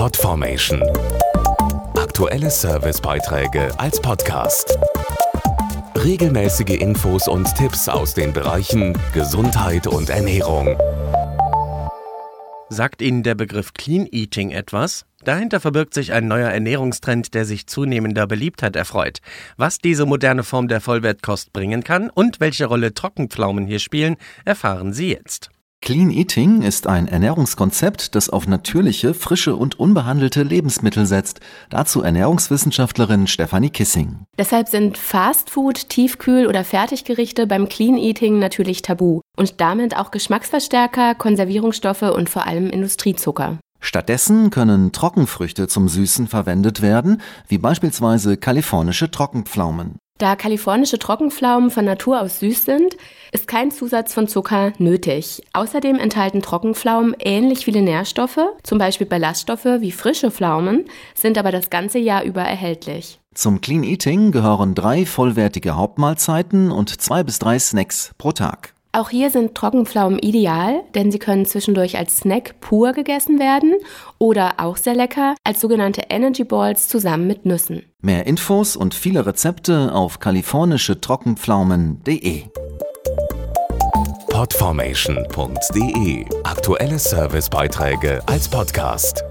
Podformation. Aktuelle Servicebeiträge als Podcast. Regelmäßige Infos und Tipps aus den Bereichen Gesundheit und Ernährung. Sagt Ihnen der Begriff Clean Eating etwas? Dahinter verbirgt sich ein neuer Ernährungstrend, der sich zunehmender Beliebtheit erfreut. Was diese moderne Form der Vollwertkost bringen kann und welche Rolle Trockenpflaumen hier spielen, erfahren Sie jetzt. Clean Eating ist ein Ernährungskonzept, das auf natürliche, frische und unbehandelte Lebensmittel setzt. Dazu Ernährungswissenschaftlerin Stefanie Kissing. Deshalb sind Fastfood, Tiefkühl- oder Fertiggerichte beim Clean Eating natürlich tabu und damit auch Geschmacksverstärker, Konservierungsstoffe und vor allem Industriezucker. Stattdessen können Trockenfrüchte zum Süßen verwendet werden, wie beispielsweise kalifornische Trockenpflaumen. Da kalifornische Trockenpflaumen von Natur aus süß sind, ist kein Zusatz von Zucker nötig. Außerdem enthalten Trockenpflaumen ähnlich viele Nährstoffe, zum Beispiel Ballaststoffe wie frische Pflaumen, sind aber das ganze Jahr über erhältlich. Zum Clean Eating gehören drei vollwertige Hauptmahlzeiten und zwei bis drei Snacks pro Tag. Auch hier sind Trockenpflaumen ideal, denn sie können zwischendurch als Snack pur gegessen werden oder auch sehr lecker als sogenannte Energy Balls zusammen mit Nüssen. Mehr Infos und viele Rezepte auf kalifornische Trockenpflaumen.de. Podformation.de Aktuelle Servicebeiträge als Podcast.